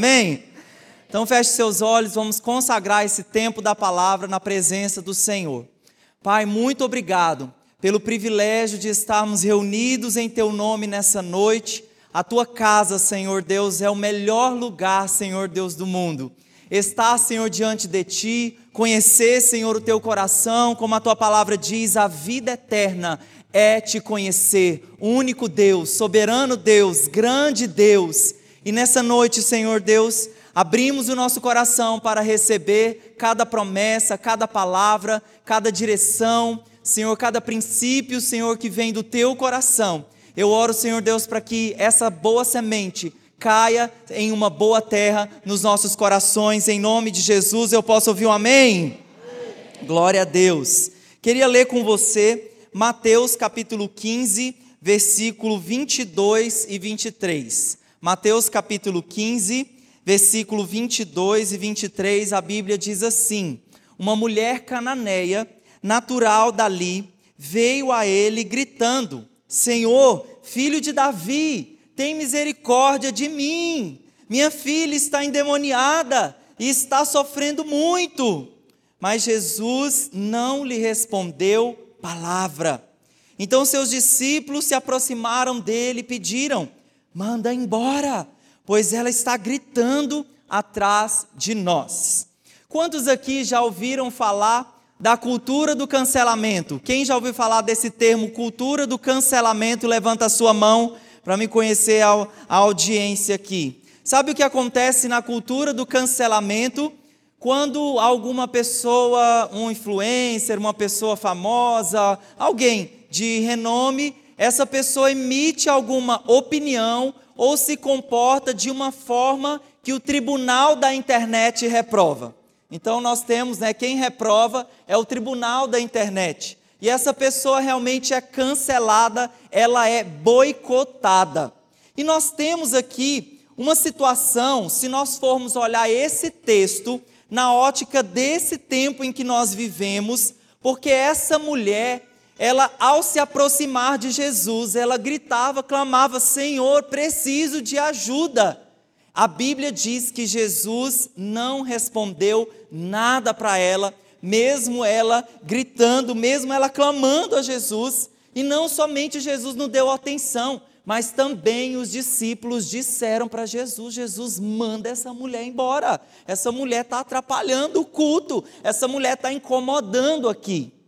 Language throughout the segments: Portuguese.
Amém? Então feche seus olhos, vamos consagrar esse tempo da palavra na presença do Senhor. Pai, muito obrigado pelo privilégio de estarmos reunidos em Teu nome nessa noite. A Tua casa, Senhor Deus, é o melhor lugar, Senhor Deus do mundo. Estar, Senhor, diante de Ti, conhecer, Senhor, o Teu coração, como a Tua palavra diz, a vida eterna é te conhecer, único Deus, soberano Deus, grande Deus. E nessa noite, Senhor Deus, abrimos o nosso coração para receber cada promessa, cada palavra, cada direção, Senhor, cada princípio, Senhor, que vem do teu coração. Eu oro, Senhor Deus, para que essa boa semente caia em uma boa terra nos nossos corações, em nome de Jesus. Eu posso ouvir um amém? amém. Glória a Deus. Queria ler com você Mateus capítulo 15, versículo 22 e 23. Mateus capítulo 15, versículo 22 e 23, a Bíblia diz assim: Uma mulher cananeia, natural dali, veio a ele gritando: Senhor, filho de Davi, tem misericórdia de mim. Minha filha está endemoniada e está sofrendo muito. Mas Jesus não lhe respondeu palavra. Então seus discípulos se aproximaram dele e pediram: manda embora, pois ela está gritando atrás de nós. Quantos aqui já ouviram falar da cultura do cancelamento? Quem já ouviu falar desse termo, cultura do cancelamento? Levanta a sua mão para me conhecer a, a audiência aqui. Sabe o que acontece na cultura do cancelamento? quando alguma pessoa, um influencer, uma pessoa famosa, alguém de renome, essa pessoa emite alguma opinião ou se comporta de uma forma que o tribunal da internet reprova. Então nós temos, né, quem reprova é o tribunal da internet. E essa pessoa realmente é cancelada, ela é boicotada. E nós temos aqui uma situação, se nós formos olhar esse texto, na ótica desse tempo em que nós vivemos, porque essa mulher, ela ao se aproximar de Jesus, ela gritava, clamava: Senhor, preciso de ajuda. A Bíblia diz que Jesus não respondeu nada para ela, mesmo ela gritando, mesmo ela clamando a Jesus, e não somente Jesus não deu atenção, mas também os discípulos disseram para Jesus: Jesus, manda essa mulher embora. Essa mulher está atrapalhando o culto, essa mulher está incomodando aqui.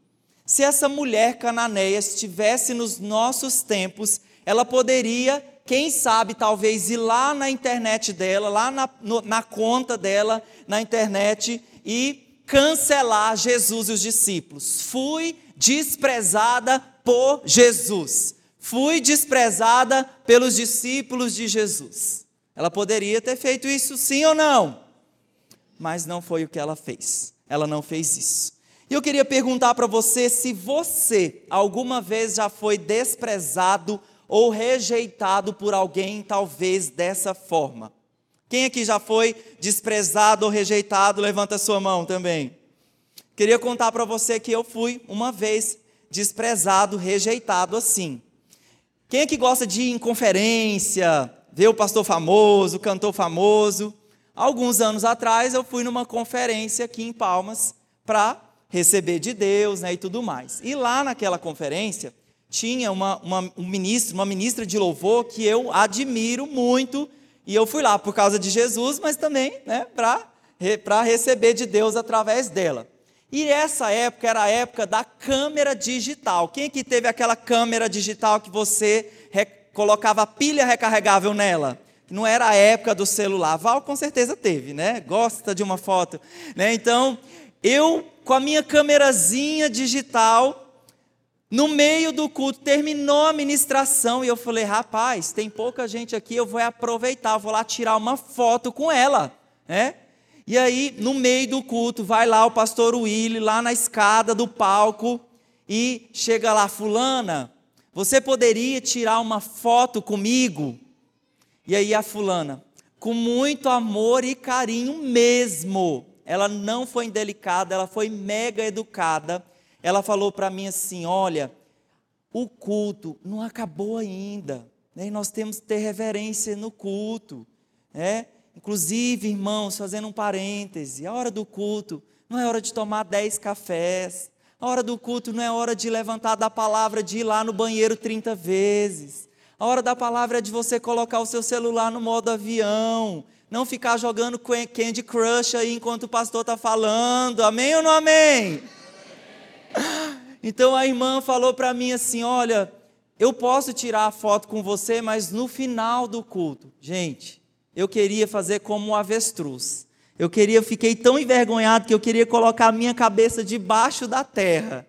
Se essa mulher cananeia estivesse nos nossos tempos, ela poderia, quem sabe, talvez ir lá na internet dela, lá na, no, na conta dela, na internet, e cancelar Jesus e os discípulos. Fui desprezada por Jesus fui desprezada pelos discípulos de Jesus. Ela poderia ter feito isso sim ou não, mas não foi o que ela fez. Ela não fez isso. E eu queria perguntar para você se você alguma vez já foi desprezado ou rejeitado por alguém, talvez dessa forma. Quem aqui já foi desprezado ou rejeitado? Levanta sua mão também. Queria contar para você que eu fui uma vez desprezado, rejeitado assim. Quem é que gosta de ir em conferência, ver o pastor famoso, o cantor famoso? Alguns anos atrás eu fui numa conferência aqui em Palmas para receber de Deus né, e tudo mais. E lá naquela conferência tinha uma, uma, um ministro, uma ministra de louvor que eu admiro muito. E eu fui lá por causa de Jesus, mas também né, para receber de Deus através dela. E essa época era a época da câmera digital. Quem que teve aquela câmera digital que você colocava pilha recarregável nela? Não era a época do celular. Val com certeza teve, né? Gosta de uma foto, né? Então, eu com a minha câmerazinha digital, no meio do culto, terminou a ministração e eu falei: rapaz, tem pouca gente aqui, eu vou aproveitar, vou lá tirar uma foto com ela, né? E aí, no meio do culto, vai lá o pastor Willy, lá na escada do palco, e chega lá, Fulana, você poderia tirar uma foto comigo? E aí a Fulana, com muito amor e carinho mesmo, ela não foi indelicada, ela foi mega educada. Ela falou para mim assim: Olha, o culto não acabou ainda, né? nós temos que ter reverência no culto. Né? Inclusive, irmãos, fazendo um parêntese, a hora do culto não é hora de tomar dez cafés, a hora do culto não é hora de levantar da palavra, de ir lá no banheiro 30 vezes. A hora da palavra é de você colocar o seu celular no modo avião, não ficar jogando Candy Crush aí enquanto o pastor está falando. Amém ou não amém? Então a irmã falou para mim assim: Olha, eu posso tirar a foto com você, mas no final do culto. Gente, eu queria fazer como um avestruz. Eu queria, fiquei tão envergonhado que eu queria colocar a minha cabeça debaixo da terra.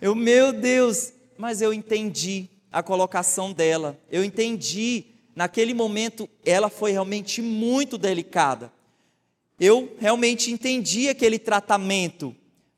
Eu, meu Deus, mas eu entendi a colocação dela. Eu entendi, naquele momento, ela foi realmente muito delicada. Eu realmente entendi aquele tratamento,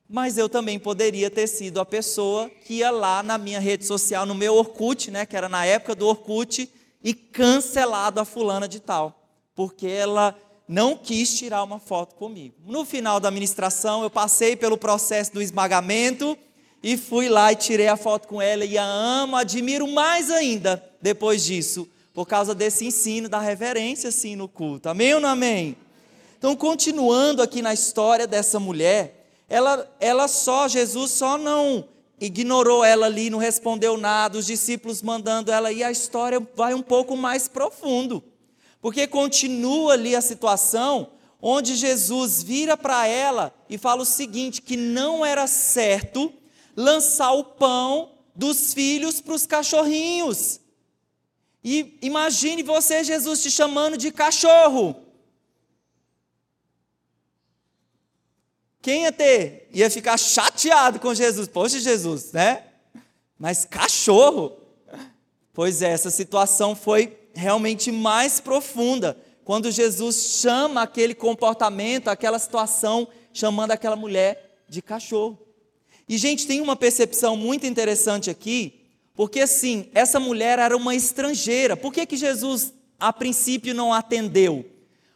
mas eu também poderia ter sido a pessoa que ia lá na minha rede social, no meu Orkut, né, que era na época do Orkut, e cancelado a fulana de tal, porque ela não quis tirar uma foto comigo. No final da administração, eu passei pelo processo do esmagamento e fui lá e tirei a foto com ela e a amo, admiro mais ainda depois disso, por causa desse ensino da reverência assim no culto. Amém ou não amém? Então, continuando aqui na história dessa mulher, ela, ela só, Jesus só não ignorou ela ali, não respondeu nada, os discípulos mandando ela ir, a história vai um pouco mais profundo. Porque continua ali a situação onde Jesus vira para ela e fala o seguinte: que não era certo lançar o pão dos filhos para os cachorrinhos. E imagine você, Jesus, te chamando de cachorro. Quem ia ter? Ia ficar chateado com Jesus. Poxa, Jesus, né? Mas cachorro. Pois é, essa situação foi realmente mais profunda quando Jesus chama aquele comportamento, aquela situação, chamando aquela mulher de cachorro. E, gente, tem uma percepção muito interessante aqui, porque assim, essa mulher era uma estrangeira. Por que, que Jesus, a princípio, não atendeu?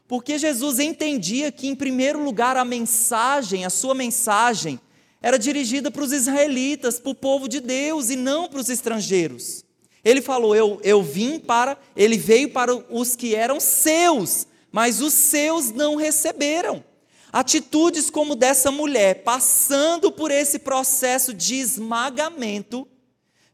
Porque Jesus entendia que, em primeiro lugar, a mensagem, a sua mensagem, era dirigida para os israelitas, para o povo de Deus e não para os estrangeiros. Ele falou: eu, eu vim para, ele veio para os que eram seus, mas os seus não receberam. Atitudes como dessa mulher, passando por esse processo de esmagamento,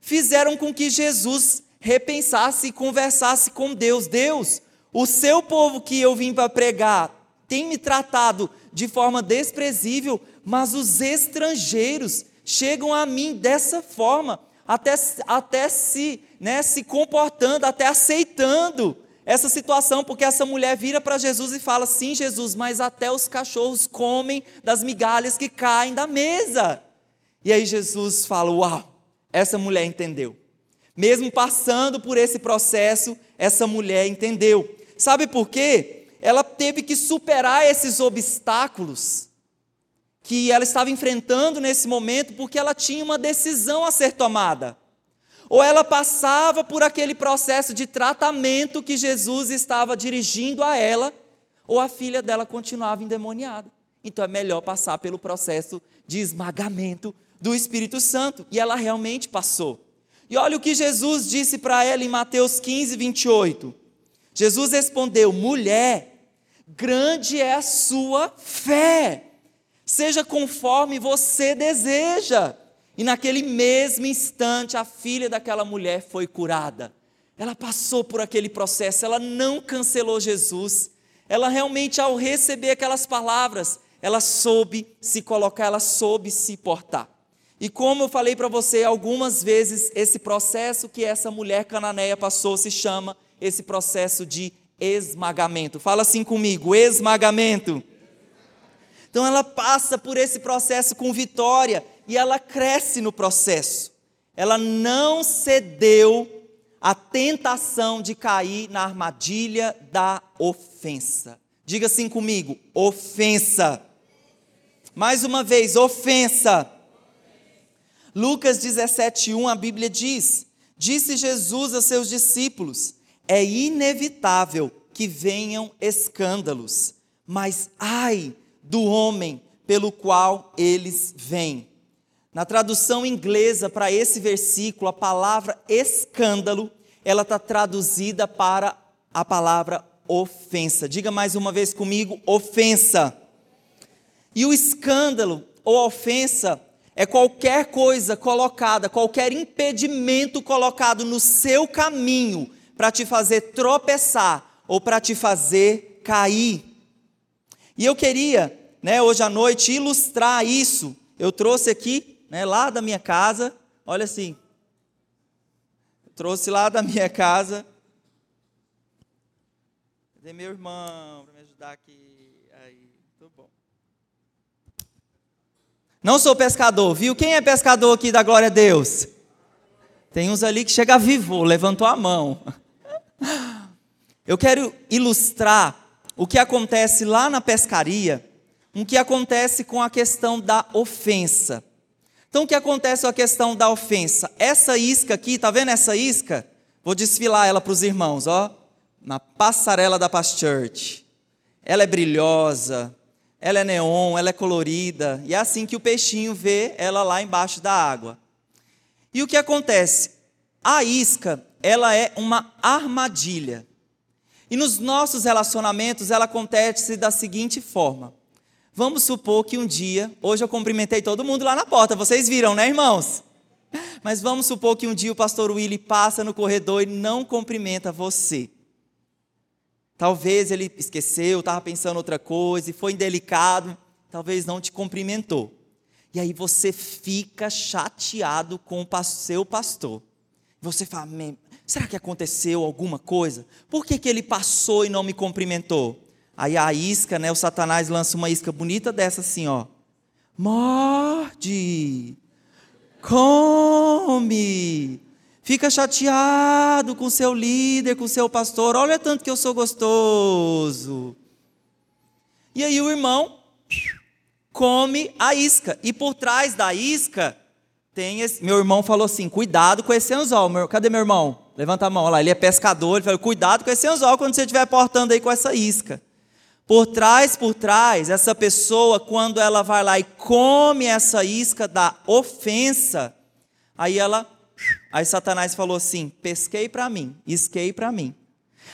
fizeram com que Jesus repensasse e conversasse com Deus. Deus, o seu povo que eu vim para pregar tem me tratado de forma desprezível, mas os estrangeiros chegam a mim dessa forma, até, até se, né, se comportando, até aceitando essa situação, porque essa mulher vira para Jesus e fala: Sim, Jesus, mas até os cachorros comem das migalhas que caem da mesa. E aí Jesus fala: Uau, essa mulher entendeu. Mesmo passando por esse processo, essa mulher entendeu. Sabe por quê? Ela teve que superar esses obstáculos que ela estava enfrentando nesse momento, porque ela tinha uma decisão a ser tomada. Ou ela passava por aquele processo de tratamento que Jesus estava dirigindo a ela, ou a filha dela continuava endemoniada. Então é melhor passar pelo processo de esmagamento do Espírito Santo. E ela realmente passou. E olha o que Jesus disse para ela em Mateus 15, 28. Jesus respondeu: mulher, grande é a sua fé, seja conforme você deseja. E naquele mesmo instante, a filha daquela mulher foi curada. Ela passou por aquele processo, ela não cancelou Jesus. Ela realmente, ao receber aquelas palavras, ela soube se colocar, ela soube se portar. E como eu falei para você algumas vezes, esse processo que essa mulher cananeia passou se chama esse processo de esmagamento. Fala assim comigo: esmagamento. Então ela passa por esse processo com vitória e ela cresce no processo. Ela não cedeu à tentação de cair na armadilha da ofensa. Diga assim comigo: ofensa. Mais uma vez, ofensa. Lucas 17:1 a Bíblia diz: Disse Jesus a seus discípulos: é inevitável que venham escândalos, mas ai do homem pelo qual eles vêm. Na tradução inglesa para esse versículo, a palavra escândalo, ela está traduzida para a palavra ofensa. Diga mais uma vez comigo: ofensa. E o escândalo ou ofensa é qualquer coisa colocada, qualquer impedimento colocado no seu caminho para te fazer tropeçar ou para te fazer cair. E eu queria, né, hoje à noite, ilustrar isso. Eu trouxe aqui, né, lá da minha casa, olha assim. trouxe lá da minha casa. Cadê meu irmão para me ajudar aqui? Aí, tudo bom. Não sou pescador, viu? Quem é pescador aqui da glória a Deus? Tem uns ali que chega vivo, levantou a mão. Eu quero ilustrar o que acontece lá na pescaria, o que acontece com a questão da ofensa. Então, o que acontece com a questão da ofensa? Essa isca aqui, tá vendo essa isca? Vou desfilar ela para os irmãos, ó, na passarela da Past Church. Ela é brilhosa, ela é neon, ela é colorida, e é assim que o peixinho vê ela lá embaixo da água. E o que acontece? A isca, ela é uma armadilha. E nos nossos relacionamentos ela acontece da seguinte forma. Vamos supor que um dia, hoje eu cumprimentei todo mundo lá na porta, vocês viram, né, irmãos? Mas vamos supor que um dia o pastor Willy passa no corredor e não cumprimenta você. Talvez ele esqueceu, estava pensando outra coisa e foi indelicado, talvez não te cumprimentou. E aí você fica chateado com o seu pastor. Você fala, Será que aconteceu alguma coisa? Por que, que ele passou e não me cumprimentou? Aí a isca, né? O Satanás lança uma isca bonita dessa assim, ó. Morde, come, fica chateado com seu líder, com seu pastor. Olha tanto que eu sou gostoso. E aí o irmão come a isca. E por trás da isca tem esse. Meu irmão falou assim: cuidado com esse anzol. Cadê meu irmão? Levanta a mão, olha lá, ele é pescador, ele falou, cuidado com esse anzol quando você estiver portando aí com essa isca. Por trás, por trás, essa pessoa, quando ela vai lá e come essa isca da ofensa, aí ela, aí Satanás falou assim: pesquei para mim, isquei para mim.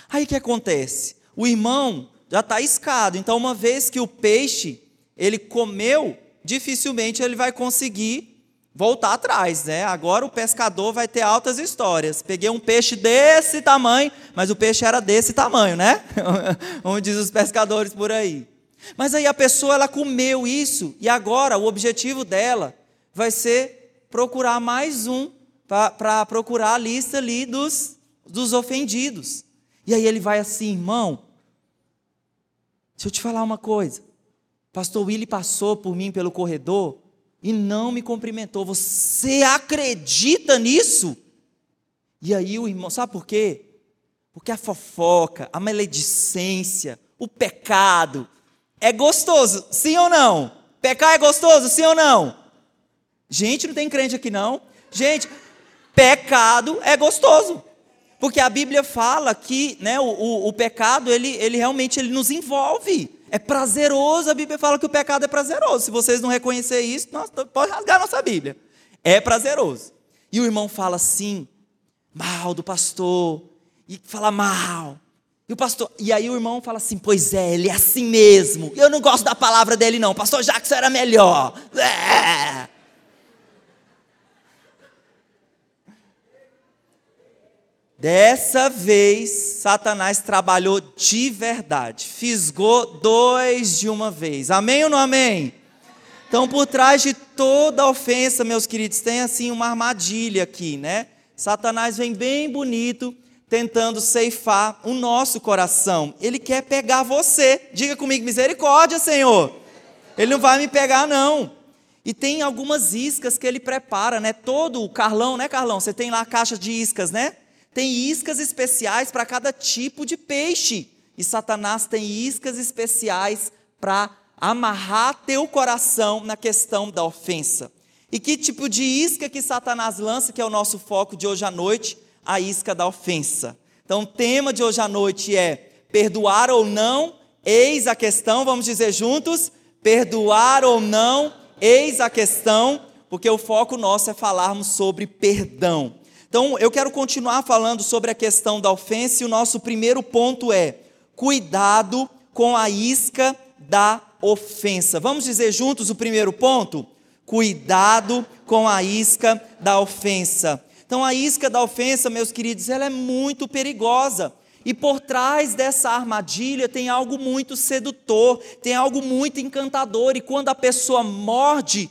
Aí o que acontece? O irmão já está iscado, então uma vez que o peixe ele comeu, dificilmente ele vai conseguir voltar atrás, né? Agora o pescador vai ter altas histórias. Peguei um peixe desse tamanho, mas o peixe era desse tamanho, né? Como diz os pescadores por aí. Mas aí a pessoa ela comeu isso e agora o objetivo dela vai ser procurar mais um para procurar a lista ali dos, dos ofendidos. E aí ele vai assim, irmão, deixa eu te falar uma coisa. Pastor Willy passou por mim pelo corredor e não me cumprimentou. Você acredita nisso? E aí o irmão, sabe por quê? Porque a fofoca, a maledicência, o pecado é gostoso, sim ou não? Pecar é gostoso, sim ou não? Gente, não tem crente aqui não. Gente, pecado é gostoso. Porque a Bíblia fala que né, o, o, o pecado, ele, ele realmente ele nos envolve. É prazeroso, a Bíblia fala que o pecado é prazeroso. Se vocês não reconhecerem isso, nós, pode rasgar a nossa Bíblia. É prazeroso. E o irmão fala assim, mal do pastor, e fala mal. E o pastor, e aí o irmão fala assim: "Pois é, ele é assim mesmo. Eu não gosto da palavra dele não. Pastor Jackson era melhor." É. Dessa vez, Satanás trabalhou de verdade, fisgou dois de uma vez. Amém ou não amém? Então, por trás de toda ofensa, meus queridos, tem assim uma armadilha aqui, né? Satanás vem bem bonito, tentando ceifar o nosso coração. Ele quer pegar você. Diga comigo, misericórdia, Senhor. Ele não vai me pegar, não. E tem algumas iscas que ele prepara, né? Todo o Carlão, né, Carlão? Você tem lá a caixa de iscas, né? Tem iscas especiais para cada tipo de peixe. E Satanás tem iscas especiais para amarrar teu coração na questão da ofensa. E que tipo de isca que Satanás lança, que é o nosso foco de hoje à noite? A isca da ofensa. Então, o tema de hoje à noite é perdoar ou não, eis a questão, vamos dizer juntos, perdoar ou não, eis a questão, porque o foco nosso é falarmos sobre perdão. Então, eu quero continuar falando sobre a questão da ofensa e o nosso primeiro ponto é: cuidado com a isca da ofensa. Vamos dizer juntos o primeiro ponto? Cuidado com a isca da ofensa. Então, a isca da ofensa, meus queridos, ela é muito perigosa. E por trás dessa armadilha tem algo muito sedutor, tem algo muito encantador. E quando a pessoa morde,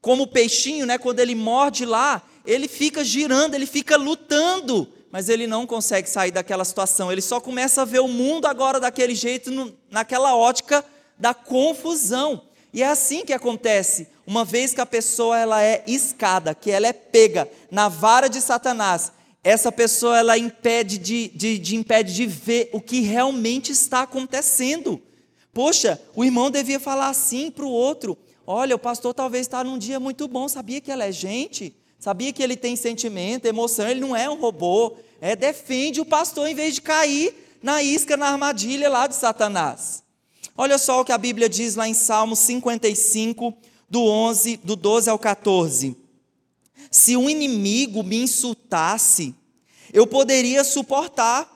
como o peixinho, né, quando ele morde lá, ele fica girando, ele fica lutando, mas ele não consegue sair daquela situação. Ele só começa a ver o mundo agora daquele jeito, naquela ótica da confusão. E é assim que acontece. Uma vez que a pessoa ela é escada, que ela é pega na vara de Satanás, essa pessoa ela impede de, de, de, impede de ver o que realmente está acontecendo. Poxa, o irmão devia falar assim para o outro: olha, o pastor talvez está num dia muito bom, sabia que ela é gente, sabia que ele tem sentimento, emoção, ele não é um robô. É, defende o pastor em vez de cair na isca, na armadilha lá de Satanás. Olha só o que a Bíblia diz lá em Salmo 55, do 11, do 12 ao 14. Se um inimigo me insultasse, eu poderia suportar.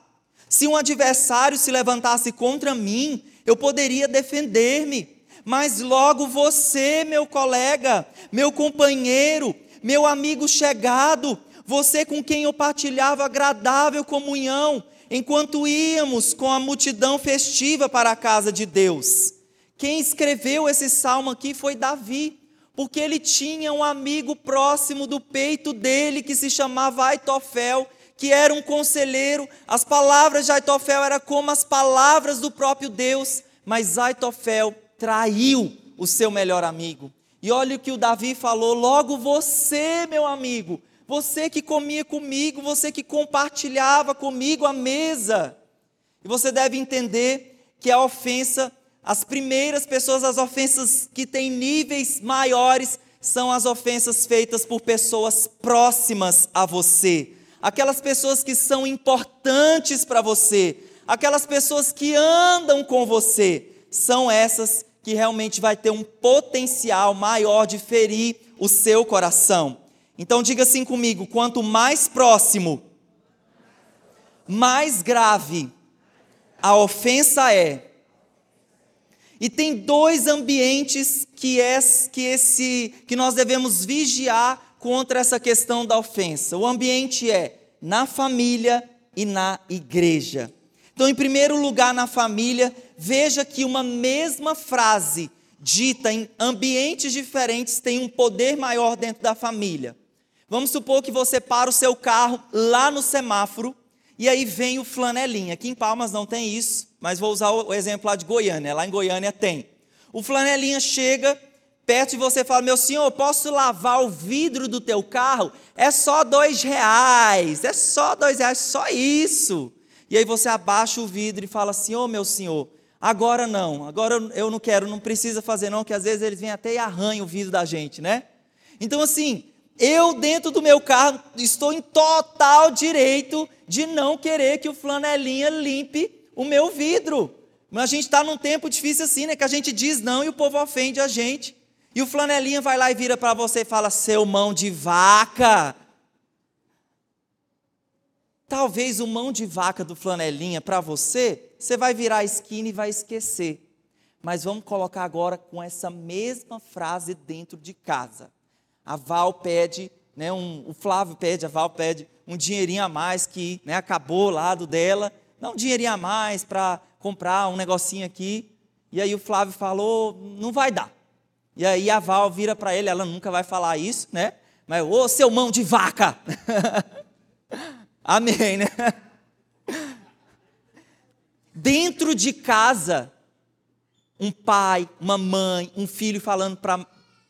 Se um adversário se levantasse contra mim, eu poderia defender-me. Mas logo você, meu colega, meu companheiro, meu amigo chegado, você com quem eu partilhava agradável comunhão, enquanto íamos com a multidão festiva para a casa de Deus. Quem escreveu esse salmo aqui foi Davi porque ele tinha um amigo próximo do peito dele que se chamava Aitofel, que era um conselheiro. As palavras de Aitofel eram como as palavras do próprio Deus, mas Aitofel traiu o seu melhor amigo. E olha o que o Davi falou: logo você, meu amigo, você que comia comigo, você que compartilhava comigo a mesa. E você deve entender que a ofensa as primeiras pessoas, as ofensas que têm níveis maiores, são as ofensas feitas por pessoas próximas a você, aquelas pessoas que são importantes para você, aquelas pessoas que andam com você, são essas que realmente vai ter um potencial maior de ferir o seu coração. Então diga assim comigo: quanto mais próximo, mais grave a ofensa é, e tem dois ambientes que, é, que, esse, que nós devemos vigiar contra essa questão da ofensa. O ambiente é na família e na igreja. Então, em primeiro lugar, na família, veja que uma mesma frase dita em ambientes diferentes tem um poder maior dentro da família. Vamos supor que você para o seu carro lá no semáforo e aí vem o flanelinha. Aqui em Palmas não tem isso, mas vou usar o exemplo lá de Goiânia. Lá em Goiânia tem. O flanelinha chega perto de você e fala: Meu senhor, posso lavar o vidro do teu carro? É só dois reais. É só dois reais, só isso. E aí você abaixa o vidro e fala assim: Ô oh, meu senhor, agora não, agora eu não quero, não precisa fazer não, que às vezes eles vêm até e arranham o vidro da gente, né? Então assim, eu dentro do meu carro estou em total direito de não querer que o flanelinha limpe o meu vidro. Mas a gente está num tempo difícil assim, né? Que a gente diz não e o povo ofende a gente. E o flanelinha vai lá e vira para você e fala: seu mão de vaca. Talvez o mão de vaca do flanelinha para você, você vai virar a esquina e vai esquecer. Mas vamos colocar agora com essa mesma frase dentro de casa a Val pede, né, um, o Flávio pede, a Val pede um dinheirinho a mais que né, acabou lá do dela, dá um dinheirinho a mais para comprar um negocinho aqui. E aí o Flávio falou, não vai dar. E aí a Val vira para ele, ela nunca vai falar isso, né? Mas, ô seu mão de vaca! Amém, né? Dentro de casa, um pai, uma mãe, um filho falando para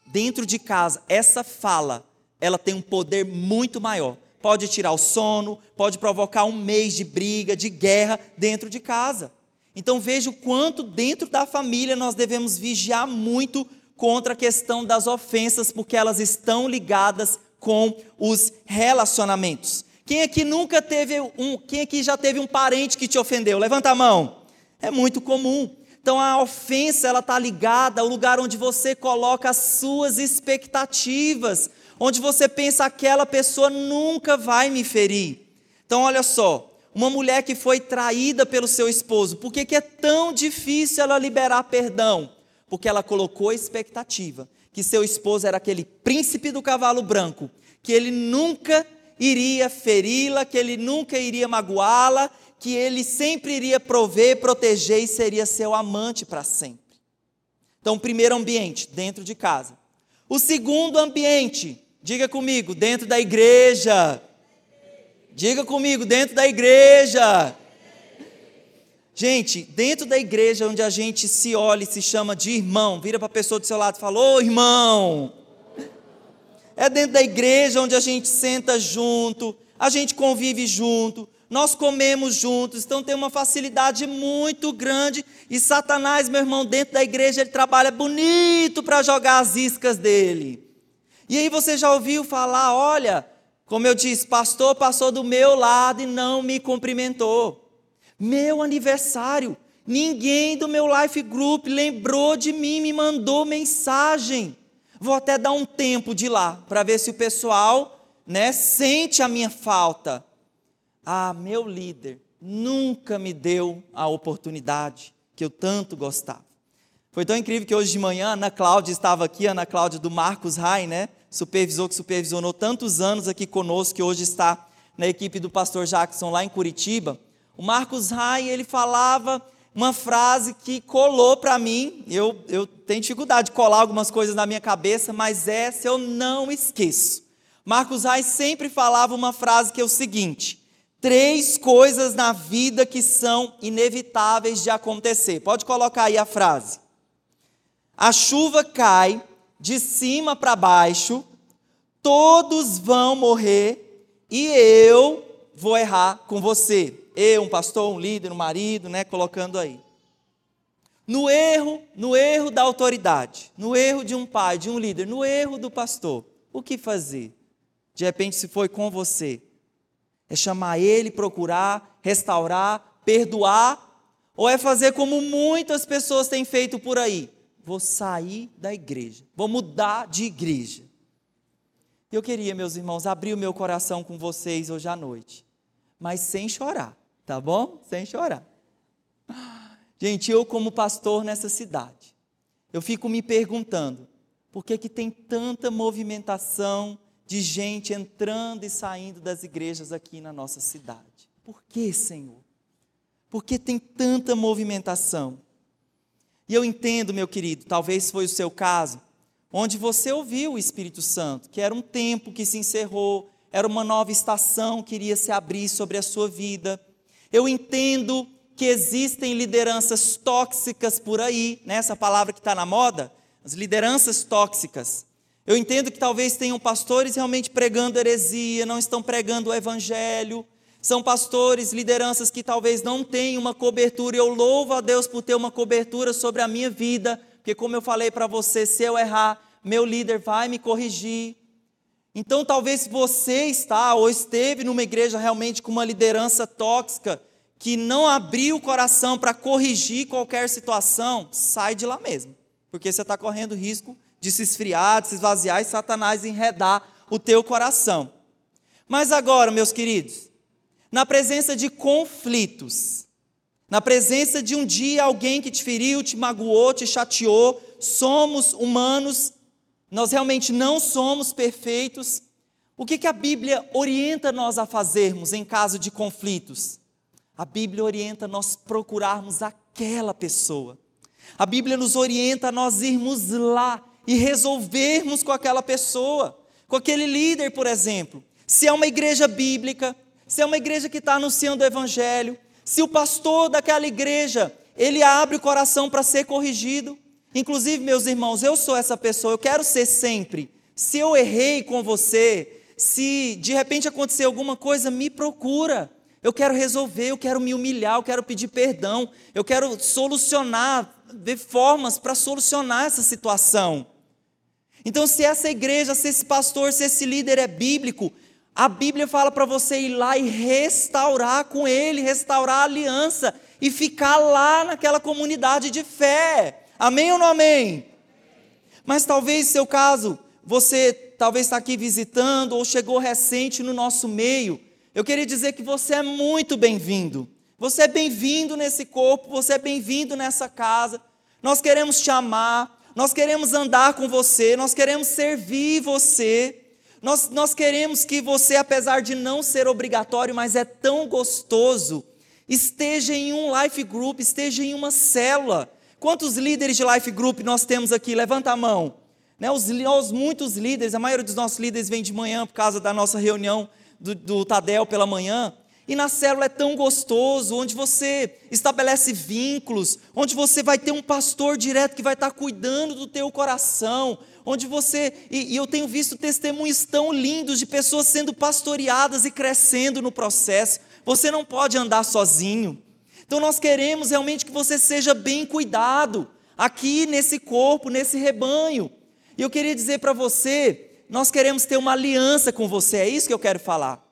dentro de casa, essa fala, ela tem um poder muito maior. Pode tirar o sono, pode provocar um mês de briga, de guerra dentro de casa. Então veja o quanto dentro da família nós devemos vigiar muito contra a questão das ofensas, porque elas estão ligadas com os relacionamentos. Quem aqui nunca teve um, quem aqui já teve um parente que te ofendeu? Levanta a mão. É muito comum. Então a ofensa ela está ligada ao lugar onde você coloca as suas expectativas, onde você pensa aquela pessoa nunca vai me ferir. Então olha só, uma mulher que foi traída pelo seu esposo, por que, que é tão difícil ela liberar perdão? Porque ela colocou a expectativa que seu esposo era aquele príncipe do cavalo branco, que ele nunca iria feri-la, que ele nunca iria magoá-la, que ele sempre iria prover, proteger e seria seu amante para sempre. Então, o primeiro ambiente, dentro de casa. O segundo ambiente, diga comigo, dentro da igreja. Diga comigo, dentro da igreja. Gente, dentro da igreja onde a gente se olha e se chama de irmão, vira para a pessoa do seu lado e fala: Ô irmão. É dentro da igreja onde a gente senta junto, a gente convive junto, nós comemos juntos, então tem uma facilidade muito grande. E Satanás, meu irmão, dentro da igreja, ele trabalha bonito para jogar as iscas dele. E aí você já ouviu falar: olha, como eu disse, pastor passou do meu lado e não me cumprimentou. Meu aniversário, ninguém do meu life group lembrou de mim, me mandou mensagem. Vou até dar um tempo de lá para ver se o pessoal, né, sente a minha falta. Ah, meu líder nunca me deu a oportunidade que eu tanto gostava. Foi tão incrível que hoje de manhã a Ana Cláudia estava aqui, a Ana Cláudia do Marcos Rai, né? supervisor que supervisionou tantos anos aqui conosco, que hoje está na equipe do pastor Jackson lá em Curitiba, o Marcos Rai, ele falava uma frase que colou para mim, eu, eu tenho dificuldade de colar algumas coisas na minha cabeça, mas essa eu não esqueço. Marcos Rai sempre falava uma frase que é o seguinte: três coisas na vida que são inevitáveis de acontecer. Pode colocar aí a frase. A chuva cai de cima para baixo, todos vão morrer e eu vou errar com você. Eu, um pastor, um líder, um marido, né, colocando aí. No erro, no erro da autoridade, no erro de um pai, de um líder, no erro do pastor, o que fazer? De repente, se foi com você, é chamar ele, procurar, restaurar, perdoar, ou é fazer como muitas pessoas têm feito por aí? vou sair da igreja, vou mudar de igreja. Eu queria, meus irmãos, abrir o meu coração com vocês hoje à noite, mas sem chorar, tá bom? Sem chorar. Gente, eu como pastor nessa cidade, eu fico me perguntando, por que que tem tanta movimentação de gente entrando e saindo das igrejas aqui na nossa cidade? Por que, Senhor? Por que tem tanta movimentação? E eu entendo, meu querido, talvez foi o seu caso, onde você ouviu o Espírito Santo, que era um tempo que se encerrou, era uma nova estação que iria se abrir sobre a sua vida. Eu entendo que existem lideranças tóxicas por aí, né? essa palavra que está na moda, as lideranças tóxicas. Eu entendo que talvez tenham pastores realmente pregando heresia, não estão pregando o evangelho, são pastores, lideranças que talvez não tenham uma cobertura, eu louvo a Deus por ter uma cobertura sobre a minha vida, porque, como eu falei para você, se eu errar, meu líder vai me corrigir. Então, talvez você está ou esteve numa igreja realmente com uma liderança tóxica, que não abriu o coração para corrigir qualquer situação, sai de lá mesmo, porque você está correndo risco de se esfriar, de se esvaziar e Satanás enredar o teu coração. Mas agora, meus queridos, na presença de conflitos, na presença de um dia alguém que te feriu, te magoou, te chateou, somos humanos, nós realmente não somos perfeitos. O que, que a Bíblia orienta nós a fazermos em caso de conflitos? A Bíblia orienta nós procurarmos aquela pessoa. A Bíblia nos orienta a nós irmos lá e resolvermos com aquela pessoa, com aquele líder, por exemplo. Se é uma igreja bíblica, se é uma igreja que está anunciando o evangelho, se o pastor daquela igreja, ele abre o coração para ser corrigido. Inclusive, meus irmãos, eu sou essa pessoa, eu quero ser sempre. Se eu errei com você, se de repente acontecer alguma coisa, me procura. Eu quero resolver, eu quero me humilhar, eu quero pedir perdão, eu quero solucionar, ver formas para solucionar essa situação. Então, se essa igreja, se esse pastor, se esse líder é bíblico, a Bíblia fala para você ir lá e restaurar com ele, restaurar a aliança e ficar lá naquela comunidade de fé. Amém ou não amém? Mas talvez seu caso, você talvez está aqui visitando ou chegou recente no nosso meio. Eu queria dizer que você é muito bem-vindo. Você é bem-vindo nesse corpo, você é bem-vindo nessa casa. Nós queremos te amar, nós queremos andar com você, nós queremos servir você. Nós, nós queremos que você, apesar de não ser obrigatório, mas é tão gostoso, esteja em um life group, esteja em uma célula. Quantos líderes de life group nós temos aqui? Levanta a mão. Né, os, os, muitos líderes, a maioria dos nossos líderes vem de manhã por causa da nossa reunião do, do Tadel pela manhã. E na célula é tão gostoso, onde você estabelece vínculos, onde você vai ter um pastor direto que vai estar cuidando do teu coração, onde você, e, e eu tenho visto testemunhos tão lindos de pessoas sendo pastoreadas e crescendo no processo. Você não pode andar sozinho. Então nós queremos realmente que você seja bem cuidado aqui nesse corpo, nesse rebanho. E eu queria dizer para você, nós queremos ter uma aliança com você, é isso que eu quero falar.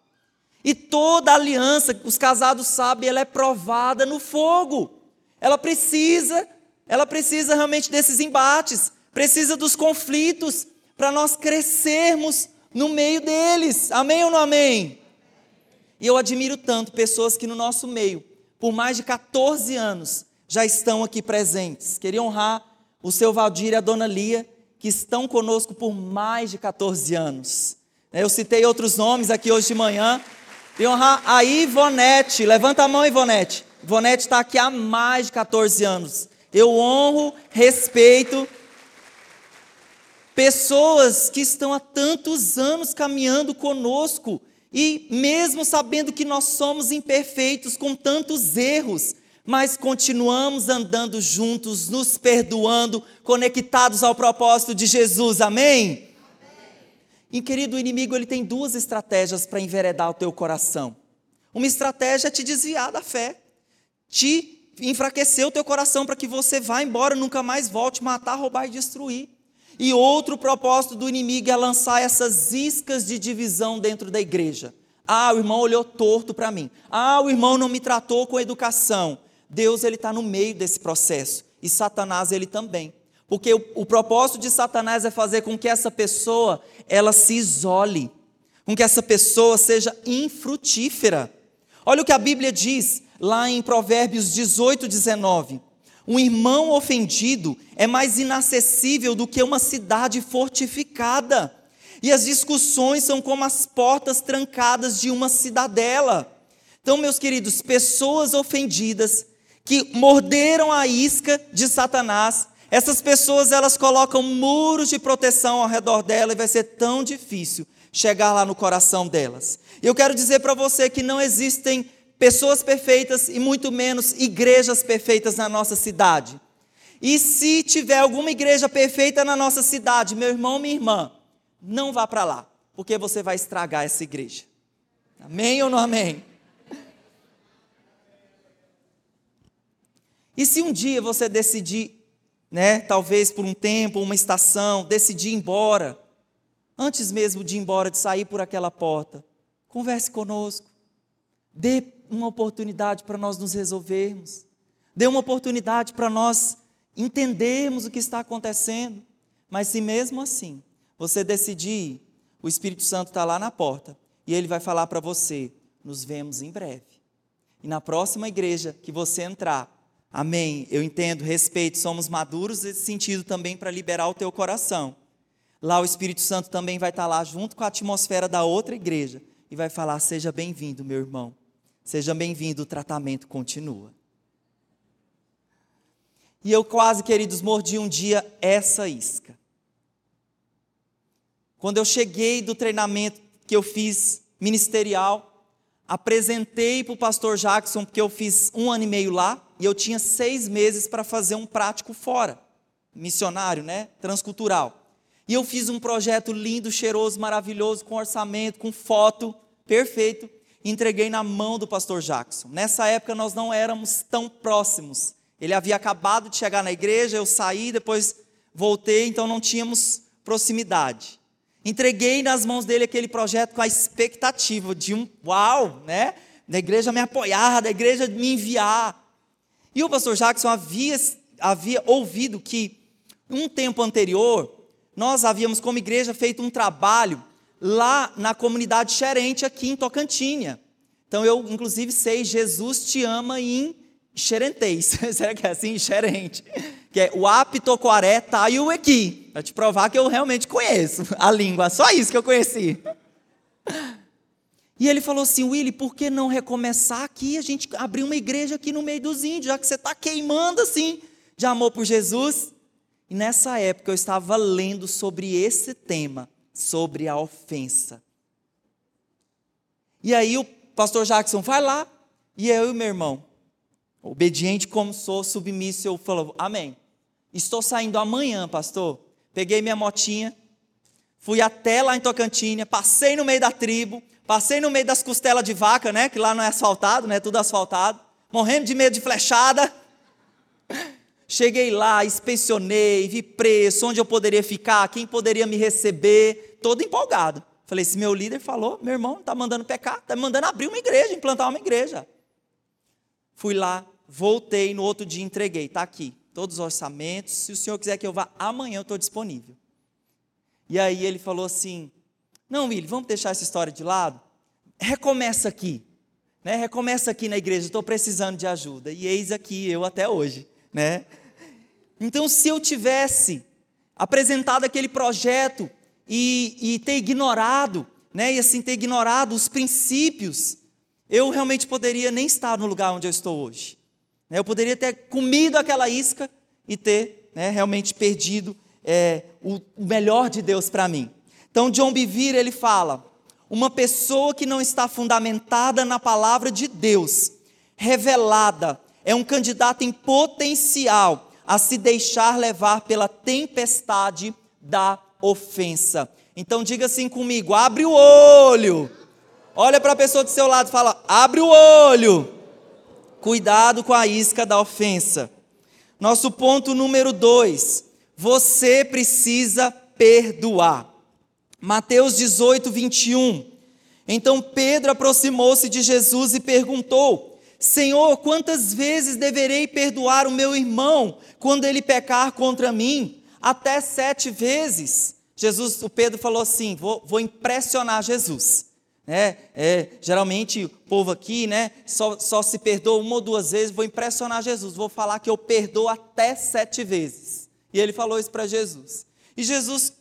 E toda aliança, os casados sabem, ela é provada no fogo. Ela precisa, ela precisa realmente desses embates, precisa dos conflitos para nós crescermos no meio deles. Amém ou não amém? E eu admiro tanto pessoas que no nosso meio, por mais de 14 anos, já estão aqui presentes. Queria honrar o seu Valdir e a dona Lia, que estão conosco por mais de 14 anos. Eu citei outros nomes aqui hoje de manhã, e honrar a Ivonete. Levanta a mão, Ivonete. Ivonete está aqui há mais de 14 anos. Eu honro, respeito pessoas que estão há tantos anos caminhando conosco e mesmo sabendo que nós somos imperfeitos, com tantos erros, mas continuamos andando juntos, nos perdoando, conectados ao propósito de Jesus. Amém? E querido, o inimigo ele tem duas estratégias para enveredar o teu coração. Uma estratégia é te desviar da fé, te enfraquecer o teu coração para que você vá embora, nunca mais volte, matar, roubar e destruir. E outro propósito do inimigo é lançar essas iscas de divisão dentro da igreja. Ah, o irmão olhou torto para mim. Ah, o irmão não me tratou com educação. Deus ele está no meio desse processo e Satanás ele também. Porque o, o propósito de Satanás é fazer com que essa pessoa ela se isole, com que essa pessoa seja infrutífera. Olha o que a Bíblia diz lá em Provérbios 18, 19. Um irmão ofendido é mais inacessível do que uma cidade fortificada. E as discussões são como as portas trancadas de uma cidadela. Então, meus queridos, pessoas ofendidas que morderam a isca de Satanás, essas pessoas elas colocam muros de proteção ao redor dela e vai ser tão difícil chegar lá no coração delas. Eu quero dizer para você que não existem pessoas perfeitas e muito menos igrejas perfeitas na nossa cidade. E se tiver alguma igreja perfeita na nossa cidade, meu irmão, minha irmã, não vá para lá, porque você vai estragar essa igreja. Amém ou não amém? E se um dia você decidir né, talvez por um tempo, uma estação, decidir ir embora, antes mesmo de ir embora, de sair por aquela porta, converse conosco, dê uma oportunidade para nós nos resolvermos, dê uma oportunidade para nós entendermos o que está acontecendo. Mas se mesmo assim você decidir, o Espírito Santo está lá na porta e ele vai falar para você: nos vemos em breve. E na próxima igreja que você entrar, Amém. Eu entendo, respeito, somos maduros nesse sentido também para liberar o teu coração. Lá o Espírito Santo também vai estar lá junto com a atmosfera da outra igreja e vai falar: "Seja bem-vindo, meu irmão. Seja bem-vindo, o tratamento continua". E eu quase, queridos, mordi um dia essa isca. Quando eu cheguei do treinamento que eu fiz ministerial, apresentei para o pastor Jackson, porque eu fiz um ano e meio lá, e eu tinha seis meses para fazer um prático fora, missionário, né? Transcultural. E eu fiz um projeto lindo, cheiroso, maravilhoso, com orçamento, com foto, perfeito. Entreguei na mão do pastor Jackson. Nessa época nós não éramos tão próximos. Ele havia acabado de chegar na igreja, eu saí, depois voltei, então não tínhamos proximidade. Entreguei nas mãos dele aquele projeto com a expectativa de um uau, né? Da igreja me apoiar, da igreja me enviar. E o pastor Jackson havia, havia ouvido que, um tempo anterior, nós havíamos, como igreja, feito um trabalho lá na comunidade Xerente, aqui em Tocantinha. Então eu, inclusive, sei Jesus te ama em xerentês. Será que é assim? Xerente. Que é o apitocoré tá e. Para te provar que eu realmente conheço a língua. Só isso que eu conheci. E ele falou assim, Willy, por que não recomeçar aqui? A gente abrir uma igreja aqui no meio dos índios, já que você está queimando assim de amor por Jesus. E nessa época eu estava lendo sobre esse tema, sobre a ofensa. E aí o pastor Jackson vai lá, e eu e meu irmão, obediente como sou, submisso, eu falo, amém. Estou saindo amanhã, pastor. Peguei minha motinha, fui até lá em Tocantinha, passei no meio da tribo, Passei no meio das costelas de vaca, né? Que lá não é asfaltado, né? Tudo asfaltado. Morrendo de medo de flechada. Cheguei lá, inspecionei, vi preço, onde eu poderia ficar, quem poderia me receber, todo empolgado. Falei, se meu líder falou, meu irmão está mandando pecar, está mandando abrir uma igreja, implantar uma igreja. Fui lá, voltei, no outro dia entreguei, está aqui, todos os orçamentos, se o senhor quiser que eu vá, amanhã eu estou disponível. E aí ele falou assim, não, Willi, vamos deixar essa história de lado? Recomeça aqui. Né? Recomeça aqui na igreja, estou precisando de ajuda. E eis aqui eu até hoje. Né? Então, se eu tivesse apresentado aquele projeto e, e ter ignorado, né? e assim ter ignorado os princípios, eu realmente poderia nem estar no lugar onde eu estou hoje. Né? Eu poderia ter comido aquela isca e ter né, realmente perdido é, o, melhor de Deus para mim. Então, John Bevere, ele fala, uma pessoa que não está fundamentada na palavra de Deus, revelada, é um candidato em potencial a se deixar levar pela tempestade da ofensa. Então diga assim comigo: abre o olho. Olha para a pessoa do seu lado e fala: abre o olho. Cuidado com a isca da ofensa. Nosso ponto número dois: você precisa perdoar. Mateus 18, 21. Então Pedro aproximou-se de Jesus e perguntou: Senhor, quantas vezes deverei perdoar o meu irmão quando ele pecar contra mim? Até sete vezes. Jesus, o Pedro falou assim: vou, vou impressionar Jesus. É, é, geralmente o povo aqui né, só, só se perdoa uma ou duas vezes, vou impressionar Jesus, vou falar que eu perdoo até sete vezes. E ele falou isso para Jesus. E Jesus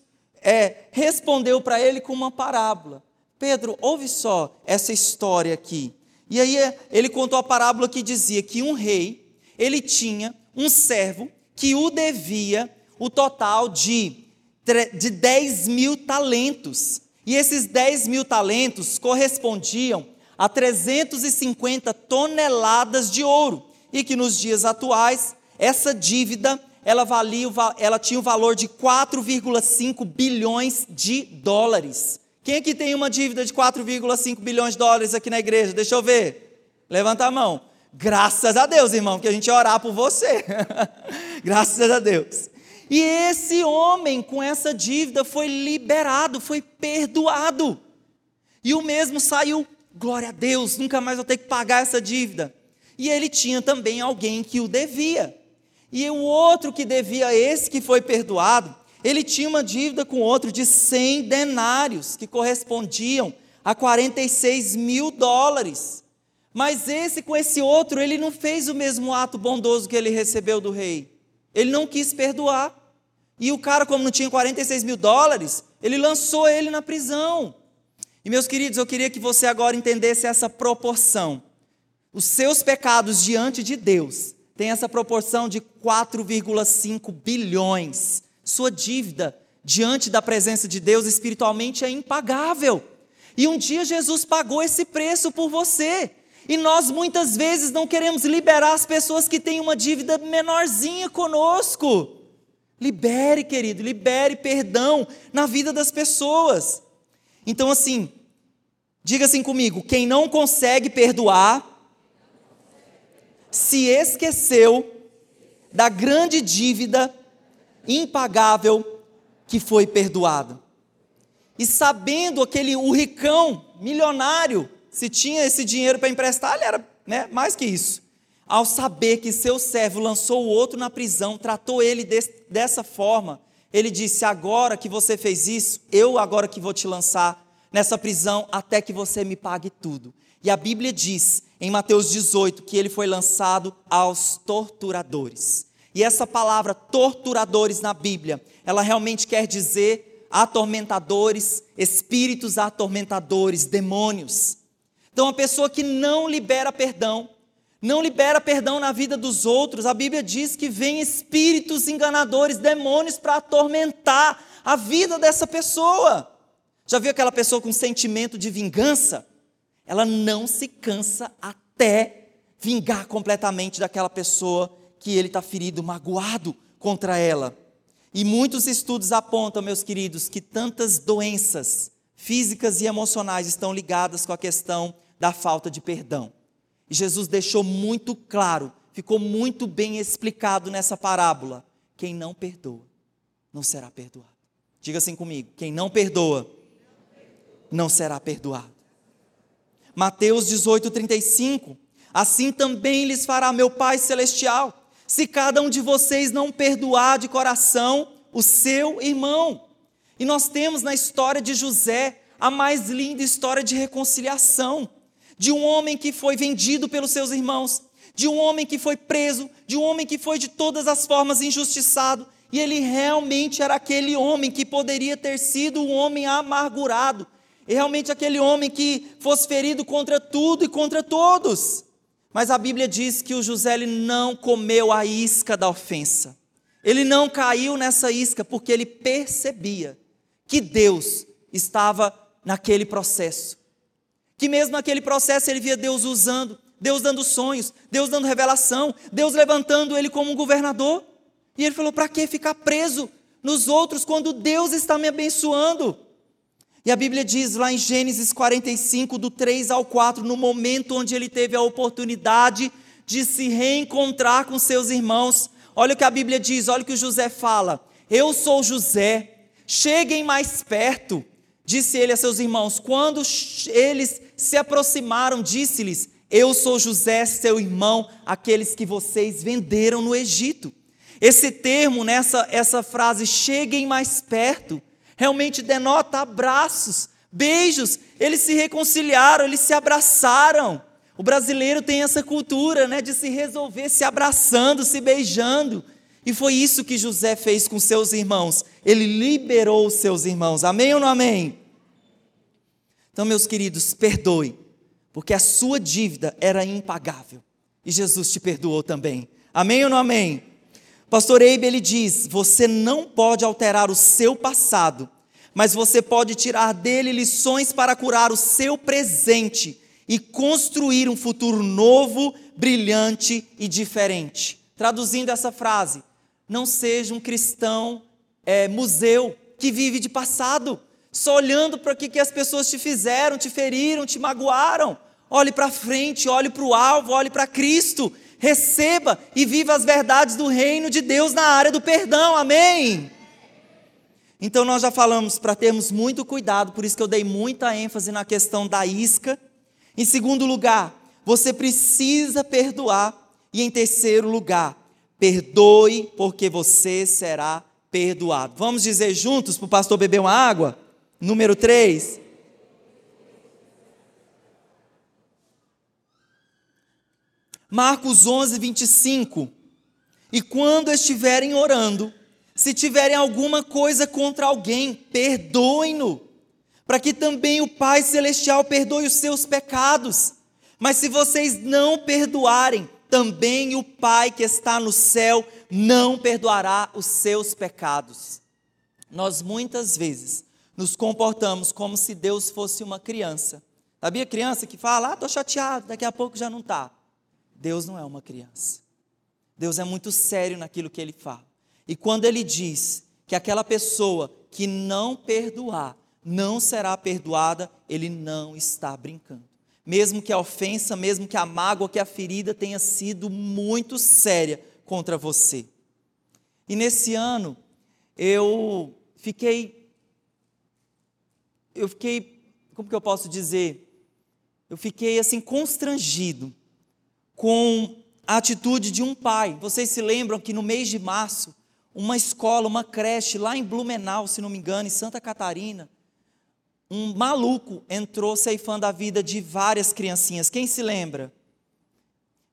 é, respondeu para ele com uma parábola. Pedro, ouve só essa história aqui. E aí é, ele contou a parábola que dizia que um rei, ele tinha um servo que o devia o total de, de 10 mil talentos. E esses 10 mil talentos correspondiam a 350 toneladas de ouro. E que nos dias atuais, essa dívida ela, valia, ela tinha o valor de 4,5 bilhões de dólares. Quem aqui tem uma dívida de 4,5 bilhões de dólares aqui na igreja? Deixa eu ver. Levanta a mão. Graças a Deus, irmão, que a gente ia orar por você. Graças a Deus. E esse homem com essa dívida foi liberado, foi perdoado. E o mesmo saiu, glória a Deus, nunca mais vou ter que pagar essa dívida. E ele tinha também alguém que o devia. E o outro que devia esse que foi perdoado, ele tinha uma dívida com outro de 100 denários, que correspondiam a 46 mil dólares. Mas esse com esse outro, ele não fez o mesmo ato bondoso que ele recebeu do rei. Ele não quis perdoar. E o cara, como não tinha 46 mil dólares, ele lançou ele na prisão. E meus queridos, eu queria que você agora entendesse essa proporção. Os seus pecados diante de Deus tem essa proporção de 4,5 bilhões. Sua dívida diante da presença de Deus espiritualmente é impagável. E um dia Jesus pagou esse preço por você. E nós muitas vezes não queremos liberar as pessoas que têm uma dívida menorzinha conosco. Libere, querido, libere perdão na vida das pessoas. Então, assim, diga assim comigo: quem não consegue perdoar, se esqueceu da grande dívida impagável que foi perdoada. E sabendo aquele o ricão, milionário, se tinha esse dinheiro para emprestar, ele era né, mais que isso. Ao saber que seu servo lançou o outro na prisão, tratou ele de, dessa forma, ele disse: Agora que você fez isso, eu agora que vou te lançar nessa prisão até que você me pague tudo. E a Bíblia diz em Mateus 18 que ele foi lançado aos torturadores. E essa palavra torturadores na Bíblia, ela realmente quer dizer atormentadores, espíritos atormentadores, demônios. Então, a pessoa que não libera perdão, não libera perdão na vida dos outros, a Bíblia diz que vem espíritos enganadores, demônios, para atormentar a vida dessa pessoa. Já viu aquela pessoa com sentimento de vingança? Ela não se cansa até vingar completamente daquela pessoa que ele está ferido, magoado contra ela. E muitos estudos apontam, meus queridos, que tantas doenças físicas e emocionais estão ligadas com a questão da falta de perdão. E Jesus deixou muito claro, ficou muito bem explicado nessa parábola: quem não perdoa, não será perdoado. Diga assim comigo: quem não perdoa, não será perdoado. Mateus 18, 35. Assim também lhes fará meu Pai Celestial se cada um de vocês não perdoar de coração o seu irmão. E nós temos na história de José a mais linda história de reconciliação, de um homem que foi vendido pelos seus irmãos, de um homem que foi preso, de um homem que foi de todas as formas injustiçado, e ele realmente era aquele homem que poderia ter sido um homem amargurado, e realmente aquele homem que fosse ferido contra tudo e contra todos. Mas a Bíblia diz que o José ele não comeu a isca da ofensa. Ele não caiu nessa isca porque ele percebia que Deus estava naquele processo. Que mesmo naquele processo ele via Deus usando, Deus dando sonhos, Deus dando revelação, Deus levantando ele como um governador. E ele falou: para que ficar preso nos outros quando Deus está me abençoando? E a Bíblia diz lá em Gênesis 45, do 3 ao 4, no momento onde ele teve a oportunidade de se reencontrar com seus irmãos. Olha o que a Bíblia diz, olha o que o José fala. Eu sou José, cheguem mais perto, disse ele a seus irmãos. Quando eles se aproximaram, disse-lhes: Eu sou José, seu irmão, aqueles que vocês venderam no Egito. Esse termo, nessa essa frase, cheguem mais perto, realmente denota abraços, beijos. Eles se reconciliaram, eles se abraçaram. O brasileiro tem essa cultura, né, de se resolver se abraçando, se beijando. E foi isso que José fez com seus irmãos. Ele liberou os seus irmãos. Amém ou não amém? Então, meus queridos, perdoe, porque a sua dívida era impagável. E Jesus te perdoou também. Amém ou não amém? Pastor Eibe ele diz: você não pode alterar o seu passado, mas você pode tirar dele lições para curar o seu presente e construir um futuro novo, brilhante e diferente. Traduzindo essa frase, não seja um cristão é, museu que vive de passado, só olhando para o que, que as pessoas te fizeram, te feriram, te magoaram. Olhe para frente, olhe para o alvo, olhe para Cristo receba e viva as verdades do reino de Deus na área do perdão, amém? Então nós já falamos para termos muito cuidado, por isso que eu dei muita ênfase na questão da isca. Em segundo lugar, você precisa perdoar. E em terceiro lugar, perdoe, porque você será perdoado. Vamos dizer juntos para o pastor beber uma água? Número 3. Marcos 11, 25. E quando estiverem orando, se tiverem alguma coisa contra alguém, perdoem-no, para que também o Pai Celestial perdoe os seus pecados. Mas se vocês não perdoarem, também o Pai que está no céu não perdoará os seus pecados. Nós muitas vezes nos comportamos como se Deus fosse uma criança. Sabia criança que fala, ah, estou chateado, daqui a pouco já não está. Deus não é uma criança. Deus é muito sério naquilo que ele fala. E quando ele diz que aquela pessoa que não perdoar não será perdoada, ele não está brincando. Mesmo que a ofensa, mesmo que a mágoa, que a ferida tenha sido muito séria contra você. E nesse ano, eu fiquei. Eu fiquei. Como que eu posso dizer? Eu fiquei assim constrangido com a atitude de um pai. Vocês se lembram que no mês de março, uma escola, uma creche lá em Blumenau, se não me engano, em Santa Catarina, um maluco entrou ceifando a vida de várias criancinhas. Quem se lembra?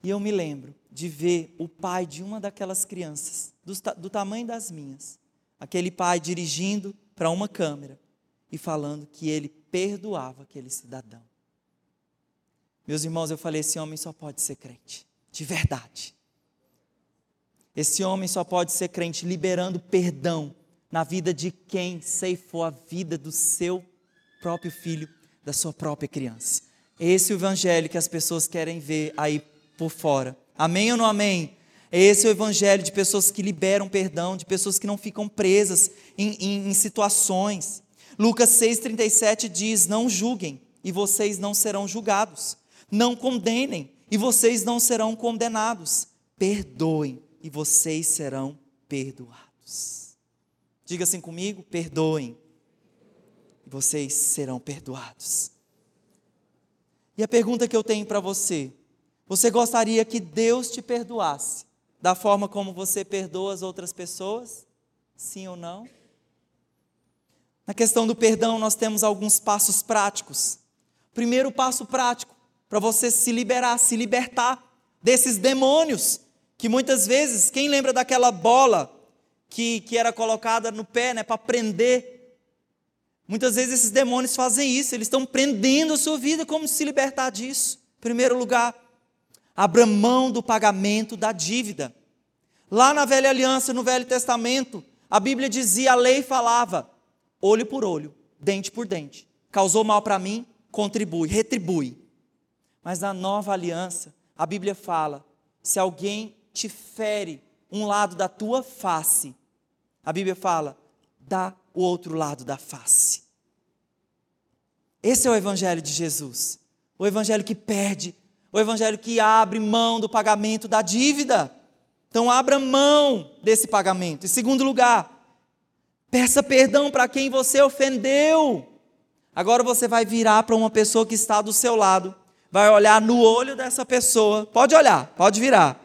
E eu me lembro de ver o pai de uma daquelas crianças, do, do tamanho das minhas, aquele pai dirigindo para uma câmera e falando que ele perdoava aquele cidadão. Meus irmãos, eu falei: esse homem só pode ser crente, de verdade. Esse homem só pode ser crente liberando perdão na vida de quem ceifou a vida do seu próprio filho, da sua própria criança. Esse é o evangelho que as pessoas querem ver aí por fora. Amém ou não amém? Esse é o evangelho de pessoas que liberam perdão, de pessoas que não ficam presas em, em, em situações. Lucas 6,37 diz: Não julguem, e vocês não serão julgados. Não condenem, e vocês não serão condenados. Perdoem, e vocês serão perdoados. Diga assim comigo: perdoem, e vocês serão perdoados. E a pergunta que eu tenho para você: você gostaria que Deus te perdoasse da forma como você perdoa as outras pessoas? Sim ou não? Na questão do perdão, nós temos alguns passos práticos. Primeiro passo prático, para você se liberar, se libertar desses demônios, que muitas vezes, quem lembra daquela bola que, que era colocada no pé, né, para prender? Muitas vezes esses demônios fazem isso, eles estão prendendo a sua vida, como se libertar disso? Primeiro lugar, abra mão do pagamento da dívida. Lá na velha aliança, no Velho Testamento, a Bíblia dizia, a lei falava, olho por olho, dente por dente. Causou mal para mim, contribui, retribui. Mas na nova aliança, a Bíblia fala: se alguém te fere um lado da tua face, a Bíblia fala, dá o outro lado da face. Esse é o Evangelho de Jesus. O Evangelho que perde, o Evangelho que abre mão do pagamento da dívida. Então, abra mão desse pagamento. Em segundo lugar, Peça perdão para quem você ofendeu. Agora você vai virar para uma pessoa que está do seu lado, vai olhar no olho dessa pessoa. Pode olhar, pode virar.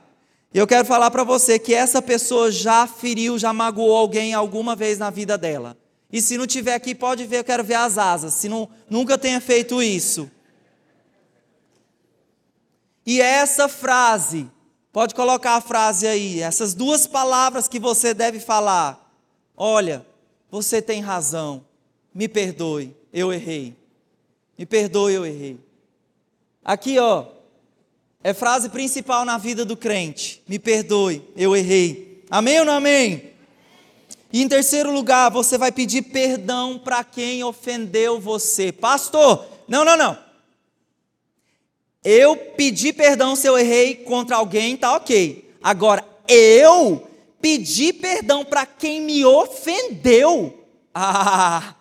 E eu quero falar para você que essa pessoa já feriu, já magoou alguém alguma vez na vida dela. E se não tiver aqui, pode ver, eu quero ver as asas. Se não, nunca tenha feito isso. E essa frase, pode colocar a frase aí, essas duas palavras que você deve falar. Olha, você tem razão. Me perdoe, eu errei. Me perdoe, eu errei. Aqui, ó, é frase principal na vida do crente. Me perdoe, eu errei. Amém ou não amém? E em terceiro lugar, você vai pedir perdão para quem ofendeu você. Pastor, não, não, não. Eu pedi perdão se eu errei contra alguém, tá ok. Agora, eu pedir perdão para quem me ofendeu, ah,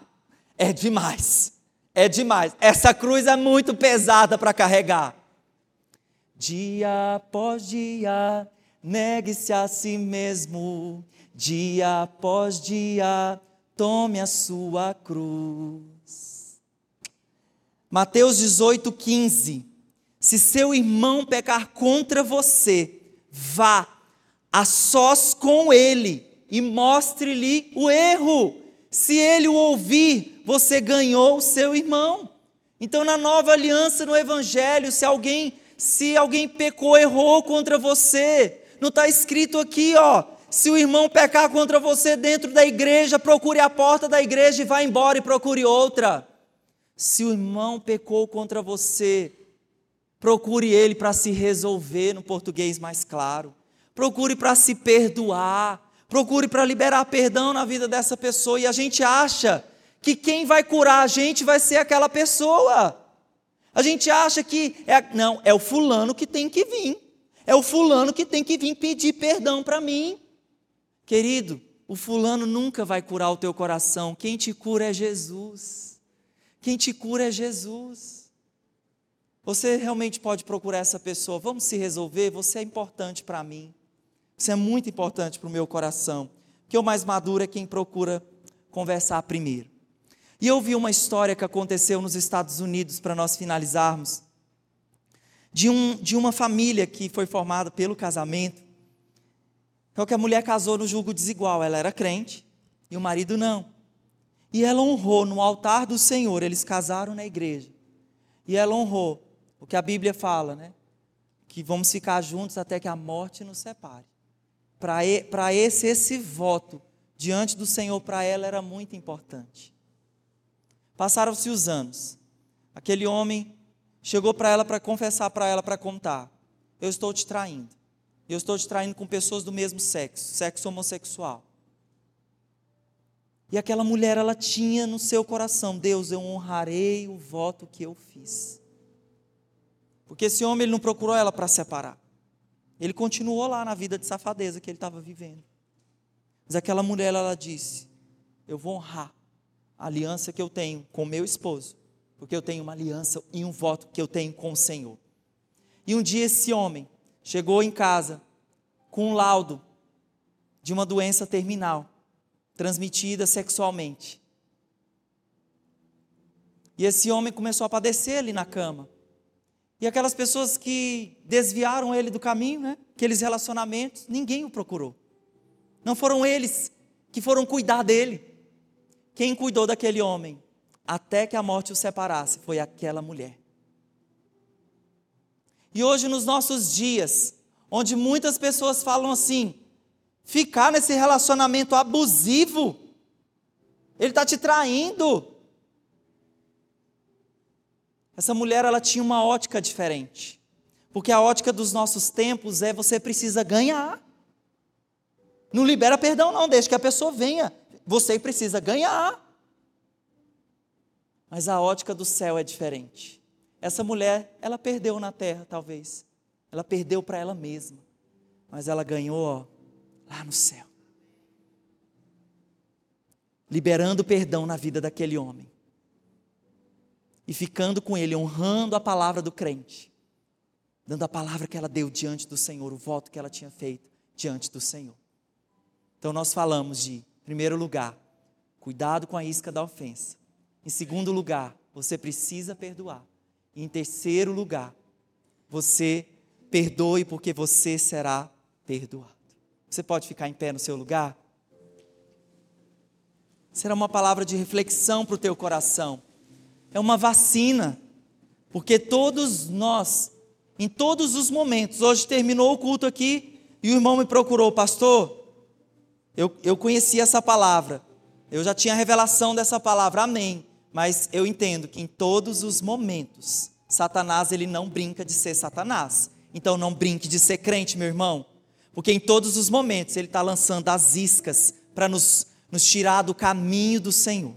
é demais. É demais. Essa cruz é muito pesada para carregar. Dia após dia, negue-se a si mesmo. Dia após dia, tome a sua cruz. Mateus 18, 15. Se seu irmão pecar contra você, vá a sós com ele e mostre-lhe o erro. Se ele o ouvir, você ganhou o seu irmão. Então, na nova aliança, no Evangelho, se alguém, se alguém pecou, errou contra você, não está escrito aqui, ó. Se o irmão pecar contra você dentro da igreja, procure a porta da igreja e vá embora e procure outra. Se o irmão pecou contra você, procure ele para se resolver no português mais claro procure para se perdoar, procure para liberar perdão na vida dessa pessoa. E a gente acha que quem vai curar a gente vai ser aquela pessoa. A gente acha que é, não, é o fulano que tem que vir. É o fulano que tem que vir pedir perdão para mim. Querido, o fulano nunca vai curar o teu coração. Quem te cura é Jesus. Quem te cura é Jesus. Você realmente pode procurar essa pessoa. Vamos se resolver. Você é importante para mim. Isso é muito importante para o meu coração. Que o mais maduro é quem procura conversar primeiro. E eu vi uma história que aconteceu nos Estados Unidos, para nós finalizarmos, de, um, de uma família que foi formada pelo casamento. Então, que a mulher casou no julgo desigual. Ela era crente e o marido não. E ela honrou no altar do Senhor, eles casaram na igreja. E ela honrou o que a Bíblia fala, né? Que vamos ficar juntos até que a morte nos separe. Para esse, esse voto diante do Senhor, para ela era muito importante. Passaram-se os anos. Aquele homem chegou para ela para confessar para ela, para contar: Eu estou te traindo. Eu estou te traindo com pessoas do mesmo sexo, sexo homossexual. E aquela mulher, ela tinha no seu coração: Deus, eu honrarei o voto que eu fiz. Porque esse homem ele não procurou ela para separar. Ele continuou lá na vida de safadeza que ele estava vivendo. Mas aquela mulher, ela disse: Eu vou honrar a aliança que eu tenho com meu esposo, porque eu tenho uma aliança e um voto que eu tenho com o Senhor. E um dia esse homem chegou em casa com um laudo de uma doença terminal transmitida sexualmente. E esse homem começou a padecer ali na cama. E aquelas pessoas que desviaram ele do caminho, né? aqueles relacionamentos, ninguém o procurou. Não foram eles que foram cuidar dele. Quem cuidou daquele homem até que a morte o separasse foi aquela mulher. E hoje, nos nossos dias, onde muitas pessoas falam assim: ficar nesse relacionamento abusivo. Ele está te traindo. Essa mulher ela tinha uma ótica diferente. Porque a ótica dos nossos tempos é você precisa ganhar. Não libera perdão, não, deixa que a pessoa venha. Você precisa ganhar. Mas a ótica do céu é diferente. Essa mulher, ela perdeu na terra, talvez. Ela perdeu para ela mesma. Mas ela ganhou, ó, lá no céu. Liberando perdão na vida daquele homem. E ficando com ele, honrando a palavra do crente. Dando a palavra que ela deu diante do Senhor, o voto que ela tinha feito diante do Senhor. Então nós falamos de, em primeiro lugar, cuidado com a isca da ofensa. Em segundo lugar, você precisa perdoar. E em terceiro lugar, você perdoe porque você será perdoado. Você pode ficar em pé no seu lugar? Será uma palavra de reflexão para o teu coração. É uma vacina, porque todos nós, em todos os momentos, hoje terminou o culto aqui e o irmão me procurou, pastor. Eu, eu conhecia essa palavra, eu já tinha a revelação dessa palavra, amém. Mas eu entendo que em todos os momentos, Satanás ele não brinca de ser Satanás. Então não brinque de ser crente, meu irmão. Porque em todos os momentos Ele está lançando as iscas para nos, nos tirar do caminho do Senhor.